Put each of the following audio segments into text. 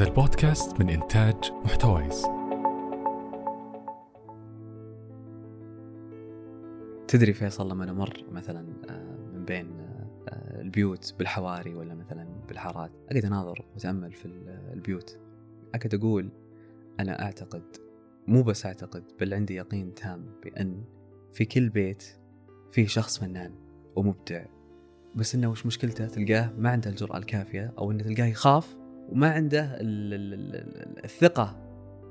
هذا البودكاست من إنتاج محتويس. تدري فيصل لما أمر مثلا آه، من بين آه، البيوت بالحواري ولا مثلا بالحارات أقعد أناظر وأتأمل في البيوت. أقعد أقول أنا أعتقد مو بس أعتقد بل عندي يقين تام بأن في كل بيت فيه شخص فنان ومبدع. بس إنه وش مشكلته؟ تلقاه ما عنده الجرأة الكافية أو إنه تلقاه يخاف وما عنده الثقة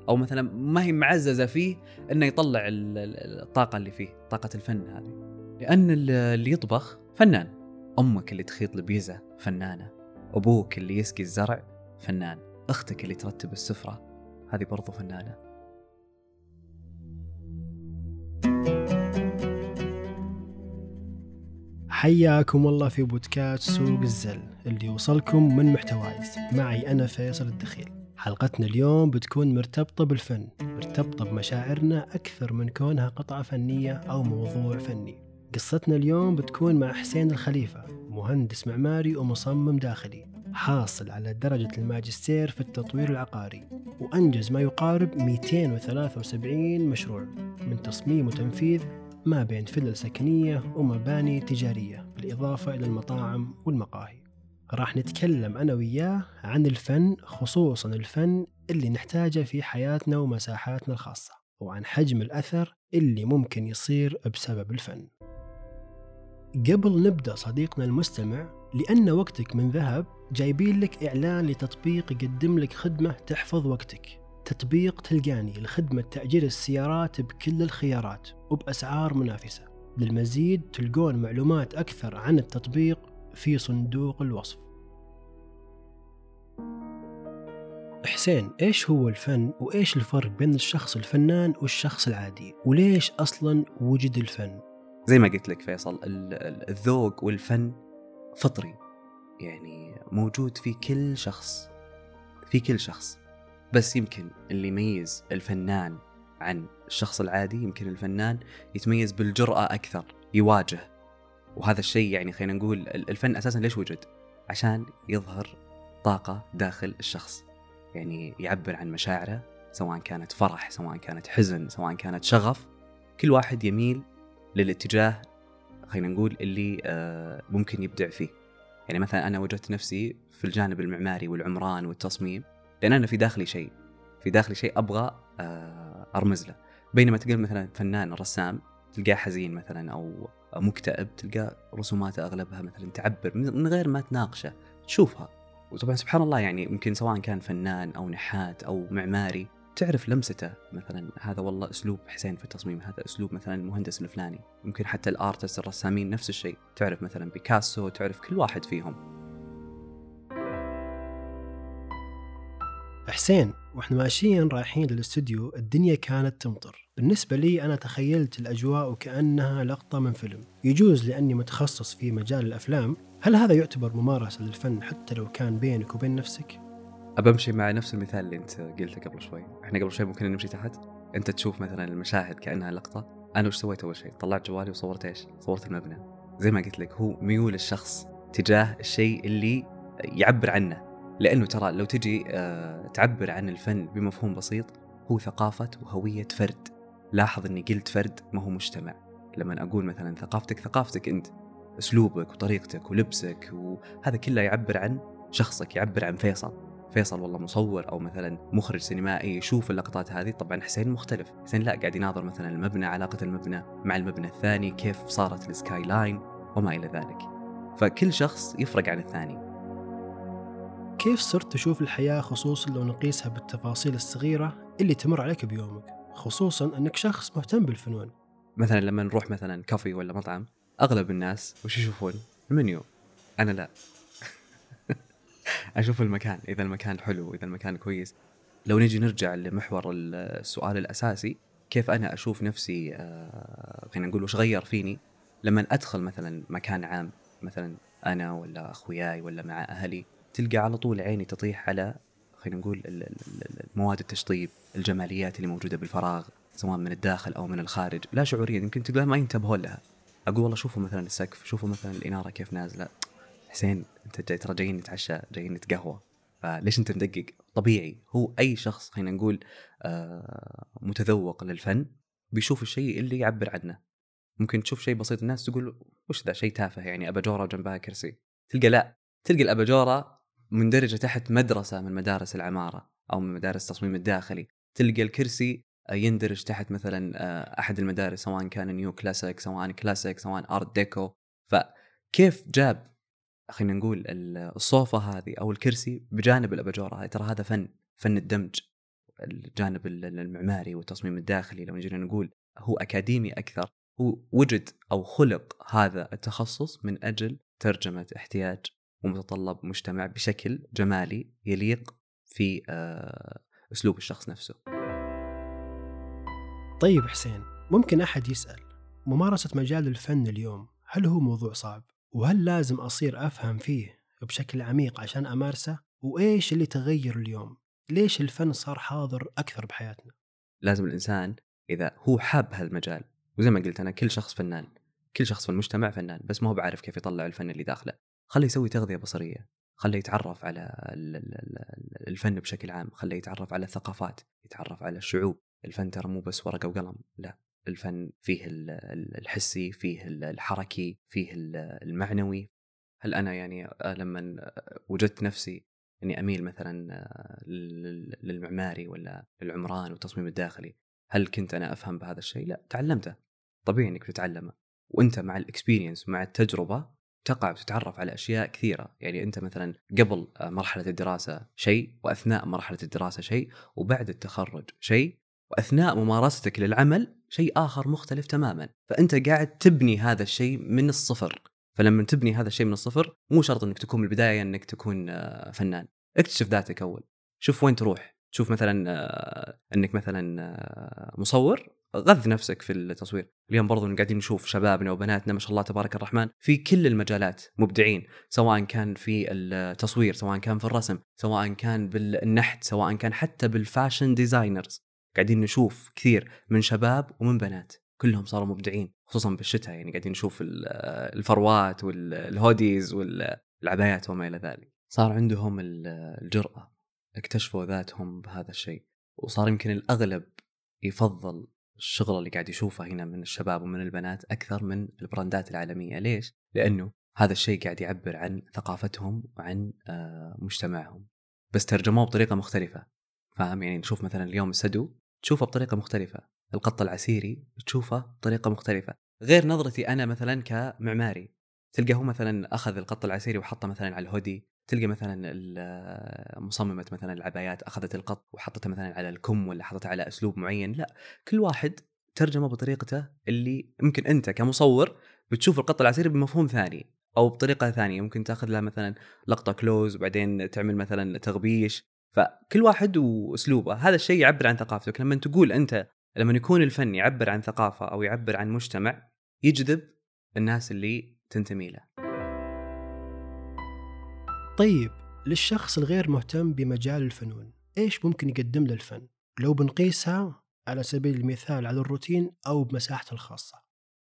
أو مثلا ما هي معززة فيه إنه يطلع الطاقة اللي فيه طاقة الفن هذه. لأن اللي يطبخ فنان. أمك اللي تخيط البيزة فنانة. أبوك اللي يسقي الزرع فنان. أختك اللي ترتب السفرة هذه برضو فنانة. حياكم الله في بودكاست سوق الزل اللي يوصلكم من محتوايز معي أنا فيصل الدخيل. حلقتنا اليوم بتكون مرتبطة بالفن مرتبطة بمشاعرنا أكثر من كونها قطعة فنية أو موضوع فني. قصتنا اليوم بتكون مع حسين الخليفة مهندس معماري ومصمم داخلي حاصل على درجة الماجستير في التطوير العقاري وأنجز ما يقارب 273 مشروع. من تصميم وتنفيذ ما بين فلل سكنية ومباني تجارية بالإضافة إلى المطاعم والمقاهي. راح نتكلم أنا وياه عن الفن خصوصا الفن اللي نحتاجه في حياتنا ومساحاتنا الخاصة وعن حجم الأثر اللي ممكن يصير بسبب الفن. قبل نبدأ صديقنا المستمع لأن وقتك من ذهب جايبين لك إعلان لتطبيق يقدم لك خدمة تحفظ وقتك. تطبيق تلقاني لخدمة تأجير السيارات بكل الخيارات وبأسعار منافسة. للمزيد تلقون معلومات أكثر عن التطبيق في صندوق الوصف. حسين إيش هو الفن وإيش الفرق بين الشخص الفنان والشخص العادي؟ وليش أصلا وجد الفن؟ زي ما قلت لك فيصل الذوق والفن فطري يعني موجود في كل شخص في كل شخص. بس يمكن اللي يميز الفنان عن الشخص العادي يمكن الفنان يتميز بالجرأة أكثر يواجه. وهذا الشيء يعني خلينا نقول الفن أساسا ليش وجد؟ عشان يظهر طاقة داخل الشخص. يعني يعبر عن مشاعره سواء كانت فرح سواء كانت حزن سواء كانت شغف. كل واحد يميل للاتجاه خلينا نقول اللي آه، ممكن يبدع فيه. يعني مثلا أنا وجدت نفسي في الجانب المعماري والعمران والتصميم. لأن أنا في داخلي شيء في داخلي شيء أبغى آه، أرمز له. بينما تلقى مثلا فنان رسام تلقاه حزين مثلا أو مكتئب تلقى رسوماته أغلبها مثلا تعبر من غير ما تناقشه تشوفها. وطبعا سبحان الله يعني يمكن سواء كان فنان أو نحات أو معماري تعرف لمسته مثلا هذا والله أسلوب حسين في التصميم هذا أسلوب مثلا المهندس الفلاني. ممكن حتى الآرتست الرسامين نفس الشيء تعرف مثلا بيكاسو تعرف كل واحد فيهم. حسين وإحنا ماشيين رايحين للاستوديو الدنيا كانت تمطر. بالنسبة لي أنا تخيلت الأجواء وكأنها لقطة من فيلم. يجوز لأني متخصص في مجال الأفلام. هل هذا يعتبر ممارسة للفن حتى لو كان بينك وبين نفسك؟ أبمشي مع نفس المثال اللي أنت قلته قبل شوي. إحنا قبل شوي ممكن نمشي تحت. أنت تشوف مثلا المشاهد كأنها لقطة. أنا وش سويت أول شيء؟ طلعت جوالي وصورت إيش؟ صورت المبنى. زي ما قلت لك هو ميول الشخص تجاه الشيء اللي يعبر عنه. لأنه ترى لو تجي آه، تعبر عن الفن بمفهوم بسيط هو ثقافة وهوية فرد. لاحظ إني قلت فرد ما هو مجتمع. لما أقول مثلا ثقافتك ثقافتك أنت أسلوبك وطريقتك ولبسك وهذا كله يعبر عن شخصك يعبر عن فيصل. فيصل والله مصور أو مثلا مخرج سينمائي يشوف اللقطات هذه طبعا حسين مختلف. حسين لا قاعد يناظر مثلا المبنى علاقة المبنى مع المبنى الثاني كيف صارت ال skyline وما إلى ذلك. فكل شخص يفرق عن الثاني. كيف صرت تشوف الحياة خصوصا لو نقيسها بالتفاصيل الصغيرة اللي تمر عليك بيومك خصوصا أنك شخص مهتم بالفنون؟ مثلا لما نروح مثلا كافي ولا مطعم أغلب الناس وش يشوفون؟ المنيو. أنا لا. أشوف المكان إذا المكان حلو إذا المكان كويس. لو نجي نرجع لمحور السؤال الأساسي كيف أنا أشوف نفسي آه، خلينا نقول وش غير فيني؟ لما أدخل مثلا مكان عام مثلا أنا ولا أخوياي ولا مع أهلي تلقى على طول عيني تطيح على خلينا نقول مواد التشطيب الجماليات اللي موجودة بالفراغ سواء من الداخل أو من الخارج. لا شعوريا يمكن تلقى ما ينتبهون لها. أقول والله شوفوا مثلا السقف شوفوا مثلا الإنارة كيف نازلة. حسين أنت جاي ترى جايين نتعشى جايين نتقهوى. فليش أنت مدقق؟ طبيعي. هو أي شخص خلينا نقول آه، متذوق للفن بيشوف الشيء اللي يعبر عنه. ممكن تشوف شيء بسيط الناس تقول وش ذا؟ شيء تافه يعني أباجورة جنبها كرسي. تلقى لا. تلقى الأباجورة مندرجة تحت مدرسة من مدارس العمارة أو من مدارس التصميم الداخلي. تلقى الكرسي آه، يندرج تحت مثلا آه، أحد المدارس سواء كان neo classic سواء كلاسيك سواء art deco. فكيف جاب خلينا نقول ال- الصوفة هذه أو الكرسي بجانب الأباجورة هذه ترى هذا فن فن الدمج الجانب ال- المعماري والتصميم الداخلي. لو جينا نقول هو أكاديمي أكثر هو وجد أو خلق هذا التخصص من أجل ترجمة احتياج ومتطلب مجتمع بشكل جمالي يليق في آه، أسلوب الشخص نفسه. طيب حسين ممكن أحد يسأل ممارسة مجال الفن اليوم هل هو موضوع صعب؟ وهل لازم أصير أفهم فيه بشكل عميق عشان أمارسه؟ وإيش اللي تغير اليوم؟ ليش الفن صار حاضر أكثر بحياتنا؟ لازم الإنسان إذا هو حاب هالمجال وزي ما قلت أنا كل شخص فنان كل شخص في المجتمع فنان بس ما هو بعرف كيف يطلع الفن اللي داخله خليه يسوي تغذية بصرية خليه يتعرف على ال- ال- ال- الفن بشكل عام خليه يتعرف على الثقافات يتعرف على الشعوب. الفن ترى مو بس ورقة وقلم لا الفن فيه ال- ال- الحسي فيه ال- الحركي فيه ال- المعنوي. هل أنا يعني لما وجدت نفسي إني أميل مثلا لل- للمعماري ولا العمران والتصميم الداخلي هل كنت أنا أفهم بهذا الشيء؟ لا تعلمته. طبيعي إنك تتعلمه. وأنت مع الاكسبيرينس مع التجربة تقع وتتعرف على أشياء كثيرة. يعني أنت مثلا قبل مرحلة الدراسة شيء وأثناء مرحلة الدراسة شيء وبعد التخرج شيء وأثناء ممارستك للعمل شيء آخر مختلف تماما. فأنت قاعد تبني هذا الشيء من الصفر. فلما تبني هذا الشيء من الصفر مو شرط إنك تكون بالبداية إنك تكون آه، فنان. اكتشف ذاتك أول. شوف وين تروح. تشوف مثلا آه، إنك مثلا آه، مصور غذ نفسك في التصوير. اليوم برضو قاعدين نشوف شبابنا وبناتنا ما شاء الله تبارك الرحمن في كل المجالات مبدعين سواء كان في التصوير سواء كان في الرسم سواء كان بالنحت سواء كان حتى بال fashion designers. قاعدين نشوف كثير من شباب ومن بنات. كلهم صاروا مبدعين خصوصا بالشتاء يعني قاعدين نشوف ال- الفروات والهوديز والعبايات وما إلى ذلك. صار عندهم ال- الجرأة اكتشفوا ذاتهم بهذا الشيء. وصار يمكن الأغلب يفضل الشغل اللي قاعد يشوفه هنا من الشباب ومن البنات أكثر من البراندات العالمية، ليش؟ لأنه هذا الشيء قاعد يعبر عن ثقافتهم وعن آه، مجتمعهم. بس ترجموه بطريقة مختلفة. فاهم؟ يعني نشوف مثلا اليوم السدو تشوفه بطريقة مختلفة، القط العسيري تشوفه بطريقة مختلفة، غير نظرتي أنا مثلا كمعماري. تلقى هو مثلا أخذ القط العسيري وحطه مثلا على الهودي، تلقى مثلا مصممه مثلا العبايات أخذت القط وحطتها مثلا على الكم ولا حطتها على أسلوب معين، لا كل واحد ترجمة بطريقته اللي يمكن أنت كمصور بتشوف القط العسيري بمفهوم ثاني أو بطريقة ثانية. ممكن تأخذ لها مثلا لقطة كلوز وبعدين تعمل مثلا تغبيش. فكل واحد وأسلوبه. هذا الشيء يعبر عن ثقافتك لما تقول أنت لما يكون الفن يعبر عن ثقافة أو يعبر عن مجتمع يجذب الناس اللي تنتمي له. طيب للشخص الغير مهتم بمجال الفنون إيش ممكن يقدم له الفن؟ لو بنقيسها على سبيل المثال على الروتين أو بمساحته الخاصة.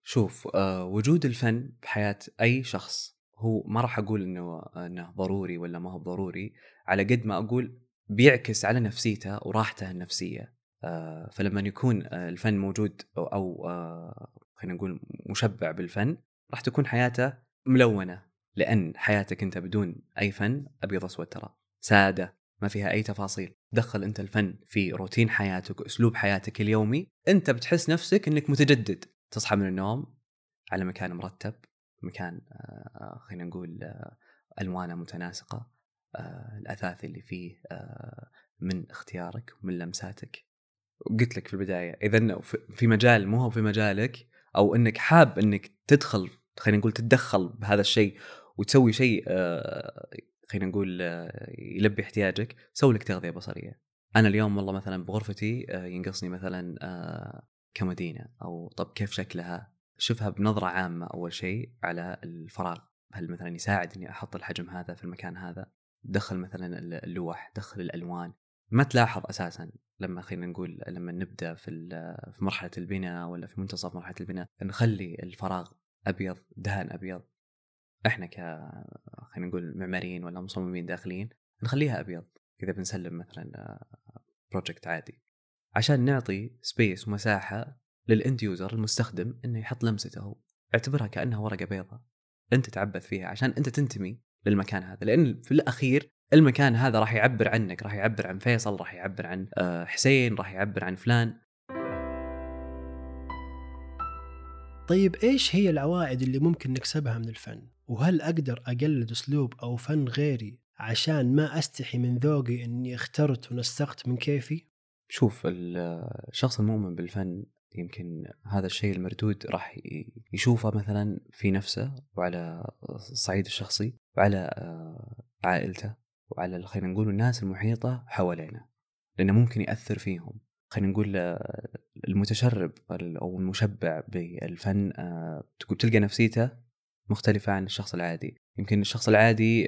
شوف آه وجود الفن بحياة أي شخص هو ما راح أقول إنه إنه ضروري ولا ما هو ضروري على قد ما أقول بيعكس على نفسيته وراحته النفسية. آه فلما يكون آه الفن موجود أو, أو خلينا نقول مشبع بالفن راح تكون حياته ملونة. لأن حياتك أنت بدون أي فن أبيض أسود ترى. سادة ما فيها أي تفاصيل. دخل أنت الفن في روتين حياتك وأسلوب حياتك اليومي أنت بتحس نفسك أنك متجدد. تصحى من النوم على مكان مرتب مكان آه، خلينا نقول آه، ألوانه متناسقة آه، الأثاث اللي فيه من اختيارك ومن لمساتك. قلت لك في البداية إذا في- مجال مو هو في مجالك أو إنك حاب إنك تدخل خلينا نقول تتدخل بهذا الشيء وتسوي شيء آه، خلينا نقول آه، يلبي احتياجك سوي لك تغذية بصرية. أنا اليوم والله مثلا بغرفتي آه، ينقصني مثلا كمدينة أو طب كيف شكلها؟ شوفها بنظرة عامة أول شيء على الفراغ. هل مثلا يساعد إني أحط الحجم هذا في المكان هذا؟ دخل مثلا اللوح دخل الألوان. ما تلاحظ أساسا لما خلينا نقول لما نبدأ في في مرحلة البناء ولا في منتصف مرحلة البناء نخلي الفراغ أبيض دهان أبيض. إحنا ك خلينا نقول معماريين ولا مصممين داخليين نخليها أبيض. اذا بنسلم مثلا project عادي. عشان نعطي space ومساحة لل end user المستخدم إنه يحط لمسته هو. اعتبرها كأنها ورقة بيضاء. أنت تعبث فيها عشان أنت تنتمي للمكان هذا. لأن في الأخير المكان هذا راح يعبر عنك راح يعبر عن فيصل راح يعبر عن آه، حسين راح يعبر عن فلان. طيب إيش هي العوائد اللي ممكن نكسبها من الفن؟ وهل أقدر أقلد أسلوب أو فن غيري عشان ما أستحي من ذوقي إني اخترت ونسقت من كيفي؟ شوف الشخص المؤمن بالفن يمكن هذا الشيء المردود راح يشوفه مثلا في نفسه وعلى الصعيد الشخصي وعلى آه، عائلته وعلى خلينا نقول الناس المحيطة حوالينا لأنه ممكن يأثر فيهم خلينا نقول آه، المتشرب أو المشبع بالفن آه، تلقى نفسيته مختلفة عن الشخص العادي. يمكن الشخص العادي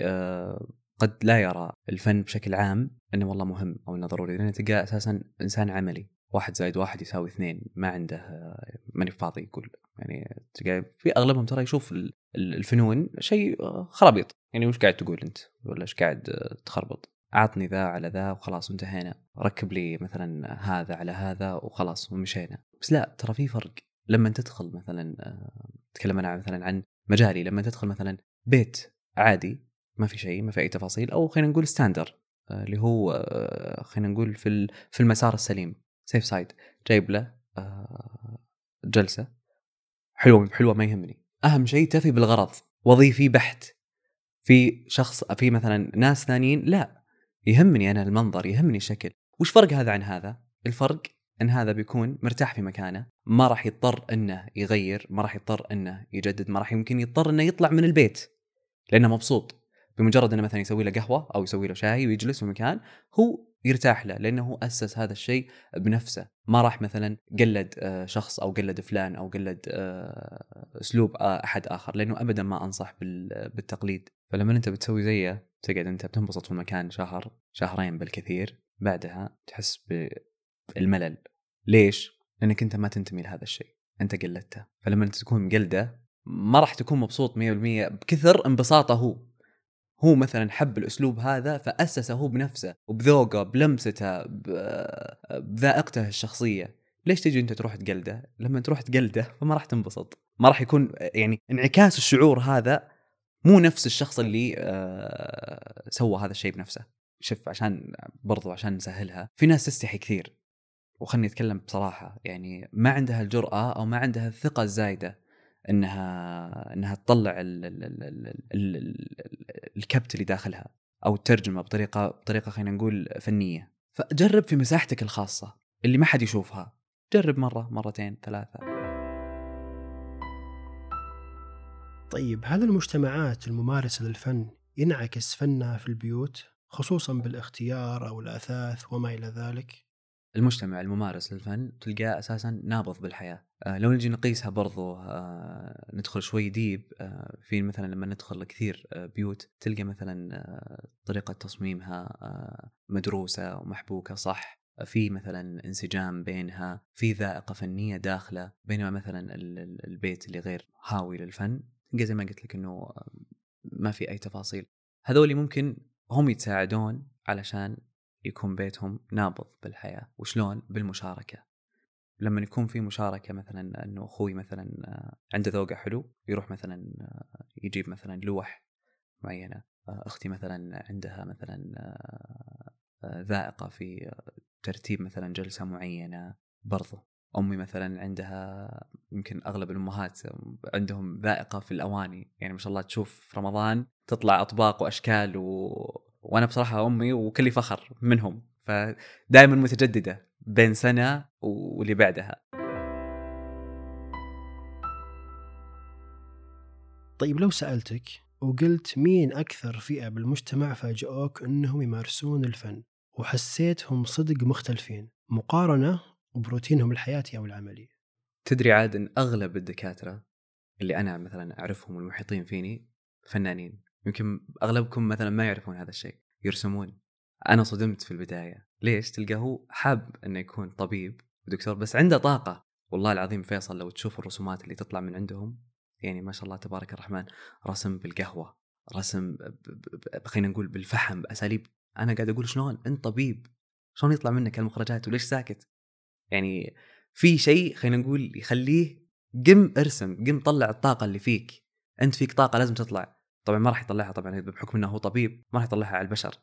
قد لا يرى الفن بشكل عام إنه والله مهم أو إنه ضروري لأنه تلقاه أساسا إنسان عملي. واحد زائد واحد يساوي اثنين ما عنده ماني فاضي يقول. يعني تلقى في أغلبهم ترى يشوف الفنون شيء خرابيط. يعني وش قاعد تقول أنت؟ ولا إيش قاعد تخربط؟ أعطني ذا على ذا وخلاص وانتهينا. ركب لي مثلا هذا على هذا وخلاص ومشينا. بس لا ترى في فرق. لما تدخل مثلا اتكلم أنا مثلا عن مجالي. لما تدخل مثلا بيت عادي ما في شيء ما في أي تفاصيل أو خلينا نقول standard آه، اللي هو آه، خلينا نقول في في المسار السليم. safe side جايب له آه، جلسة. حلوة حلوة ما يهمني. أهم شيء تفي بالغرض. وظيفي بحت. في شخص في مثلا ناس ثانيين لا. يهمني أنا المنظر يهمني الشكل وش فرق هذا عن هذا؟ الفرق إن هذا بيكون مرتاح في مكانه ما راح يضطر إنه يغير ما راح يضطر إنه يجدد ما راح يمكن يضطر إنه يطلع من البيت. لأنه مبسوط. بمجرد إنه مثلا يسوي له قهوة أو يسوي له شاي ويجلس في مكان هو يرتاح له لأنه أسس هذا الشيء بنفسه. ما راح مثلا قلد آه، شخص أو قلد فلان أو قلد آه، أسلوب آه، أحد آخر لأنه ابدا ما أنصح بالتقليد. فلما انت بتسوي زيه تقعد انت بتنبسط في المكان شهر شهرين بالكثير بعدها تحس بالملل. ليش؟ لأنك انت ما تنتمي لهذا الشيء. انت قلدته. فلما انت تكون مقلدة ما راح تكون مبسوط 100% بكثر انبساطه هو. هو مثلا حب الأسلوب هذا فأسسه هو بنفسه وبذوقه بلمسته بذائقته الشخصية. ليش تجي انت تروح تقلده؟ لما تروح تقلده فما راح تنبسط. ما راح يكون يعني انعكاس الشعور هذا مو نفس الشخص اللي آه، سوى هذا الشيء بنفسه. شوف عشان برضو عشان نسهلها في ناس تستحي كثير. وخلني أتكلم بصراحة يعني ما عندها الجرأة أو ما عندها الثقة الزايدة إنها إنها تطلع ال ال ال ال ال الكبت اللي داخلها أو الترجمه بطريقة بطريقة خلينا نقول فنية. فجرب في مساحتك الخاصة اللي ما حد يشوفها. جرب مرة مرتين ثلاثة. طيب هل المجتمعات الممارسة للفن ينعكس فنها في البيوت خصوصا بالاختيار أو الأثاث وما إلى ذلك؟ المجتمع الممارس للفن تلقاه أساسا نابض بالحياة. آه لو نجي نقيسها برضو آه ندخل شوي ديب آه في مثلا لما ندخل كثير بيوت تلقى مثلا طريقة تصميمها مدروسة ومحبوكة صح؟ في مثلا انسجام بينها في ذائقة فنية داخلة بينما مثلا البيت اللي غير هاوي للفن زي ما قلت لك إنه ما في أي تفاصيل. هذول ممكن هم يتساعدون علشان يكون بيتهم نابض بالحياة وشلون؟ بالمشاركة. لما يكون في مشاركة مثلا إنه أخوي مثلا آه، عنده ذوقه حلو يروح مثلا آه، يجيب مثلا لوح معينة آه، أختي مثلا عندها مثلا ذائقة في ترتيب مثلا جلسة معينة برضو. أمي مثلا عندها يمكن أغلب الأمهات عندهم ذائقة في الأواني يعني ما شاء الله تشوف في رمضان تطلع أطباق وأشكال و... وأنا بصراحة أمي وكلي فخر منهم فدائما متجددة بين سنة واللي بعدها. طيب لو سألتك وقلت مين أكثر فئة بالمجتمع فاجئوك إنهم يمارسون الفن وحسيتهم صدق مختلفين مقارنة بروتينهم الحياتي أو العملي. تدري عاد إن أغلب الدكاترة اللي أنا مثلا أعرفهم والمحيطين فيني فنانين. يمكن أغلبكم مثلا ما يعرفون هذا الشيء يرسمون. أنا صدمت في البداية. ليش؟ تلقى هو حاب إنه يكون طبيب ودكتور بس عنده طاقة. والله العظيم فيصل لو تشوف الرسومات اللي تطلع من عندهم يعني ما شاء الله تبارك الرحمن رسم بالقهوة رسم خلينا نقول بالفحم بأساليب. أنا قاعد أقول شلون؟ أنت طبيب. شلون يطلع منك المخرجات؟ وليش ساكت؟ يعني في شيء خلينا نقول يخليه قم ارسم قم طلع الطاقة اللي فيك. أنت فيك طاقة لازم تطلع. طبعا ما راح يطلعها طبعا بحكم إنه هو طبيب ما راح يطلعها على البشر.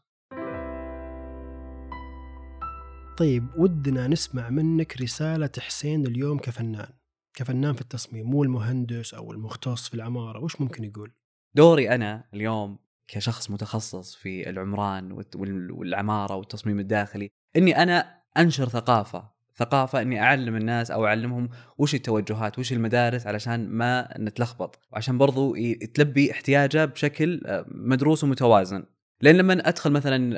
طيب ودنا نسمع منك رسالة حسين اليوم كفنان. كفنان في التصميم مو المهندس أو المختص في العمارة وش ممكن يقول؟ دوري أنا اليوم كشخص متخصص في العمران والت- وال- والعمارة والتصميم الداخلي إني أنا أنشر ثقافة. ثقافة إني أعلم الناس أو أعلمهم وش التوجهات وش المدارس علشان ما نتلخبط. وعشان برضو تلبي احتياجه بشكل آه، مدروس ومتوازن. لأن لما أدخل مثلا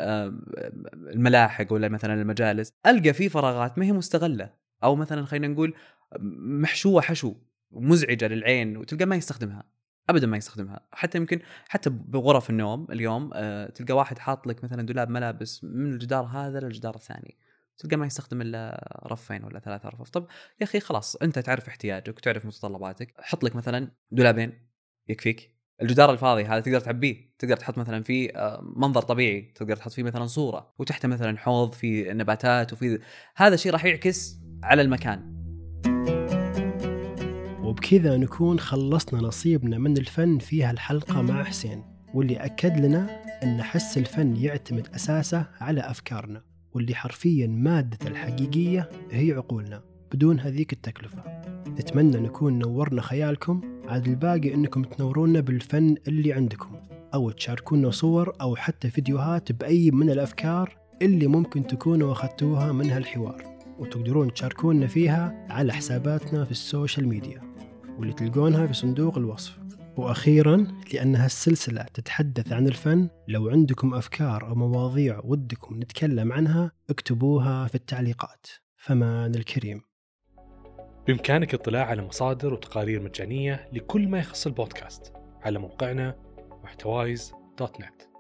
الملاحق ولا مثلا المجالس ألقى في فراغات ما هي مستغلة. أو مثلا خلينا نقول محشوة حشو مزعجة للعين وتلقى ما يستخدمها. ابدا ما يستخدمها. حتى يمكن حتى بغرف النوم اليوم آه، تلقى واحد حاط لك مثلا دولاب ملابس من الجدار هذا للجدار الثاني. تلقى ما يستخدم إلا رفين ولا ثلاث ارفف طب يا أخي خلاص أنت تعرف احتياجك وتعرف متطلباتك حط لك مثلا دولابين يكفيك. الجدار الفاضي هذا تقدر تعبيه تقدر تحط مثلا فيه آه، منظر طبيعي تقدر تحط فيه مثلا صورة وتحته مثلا حوض في نباتات وفي هذا الشيء راح يعكس على المكان. وبكذا نكون خلصنا نصيبنا من الفن في هالحلقة مع حسين واللي أكد لنا أن حس الفن يعتمد أساسه على أفكارنا. واللي حرفيا مادة الحقيقية هي عقولنا بدون هذيك التكلفة. نتمنى نكون نورنا خيالكم. عاد الباقي أنكم تنورونا بالفن اللي عندكم أو تشاركونا صور أو حتى فيديوهات بأي من الأفكار اللي ممكن تكونوا أخذتوها من هالحوار. وتقدرون تشاركونا فيها على حساباتنا في ال social media واللي تلقونها في صندوق الوصف. وأخيرا لأن هالسلسلة تتحدث عن الفن لو عندكم أفكار أو مواضيع ودكم نتكلم عنها اكتبوها في التعليقات. فمان الكريم. بإمكانك الاطلاع على مصادر وتقارير مجانية لكل ما يخص البودكاست على موقعنا محتوايز دوت نت.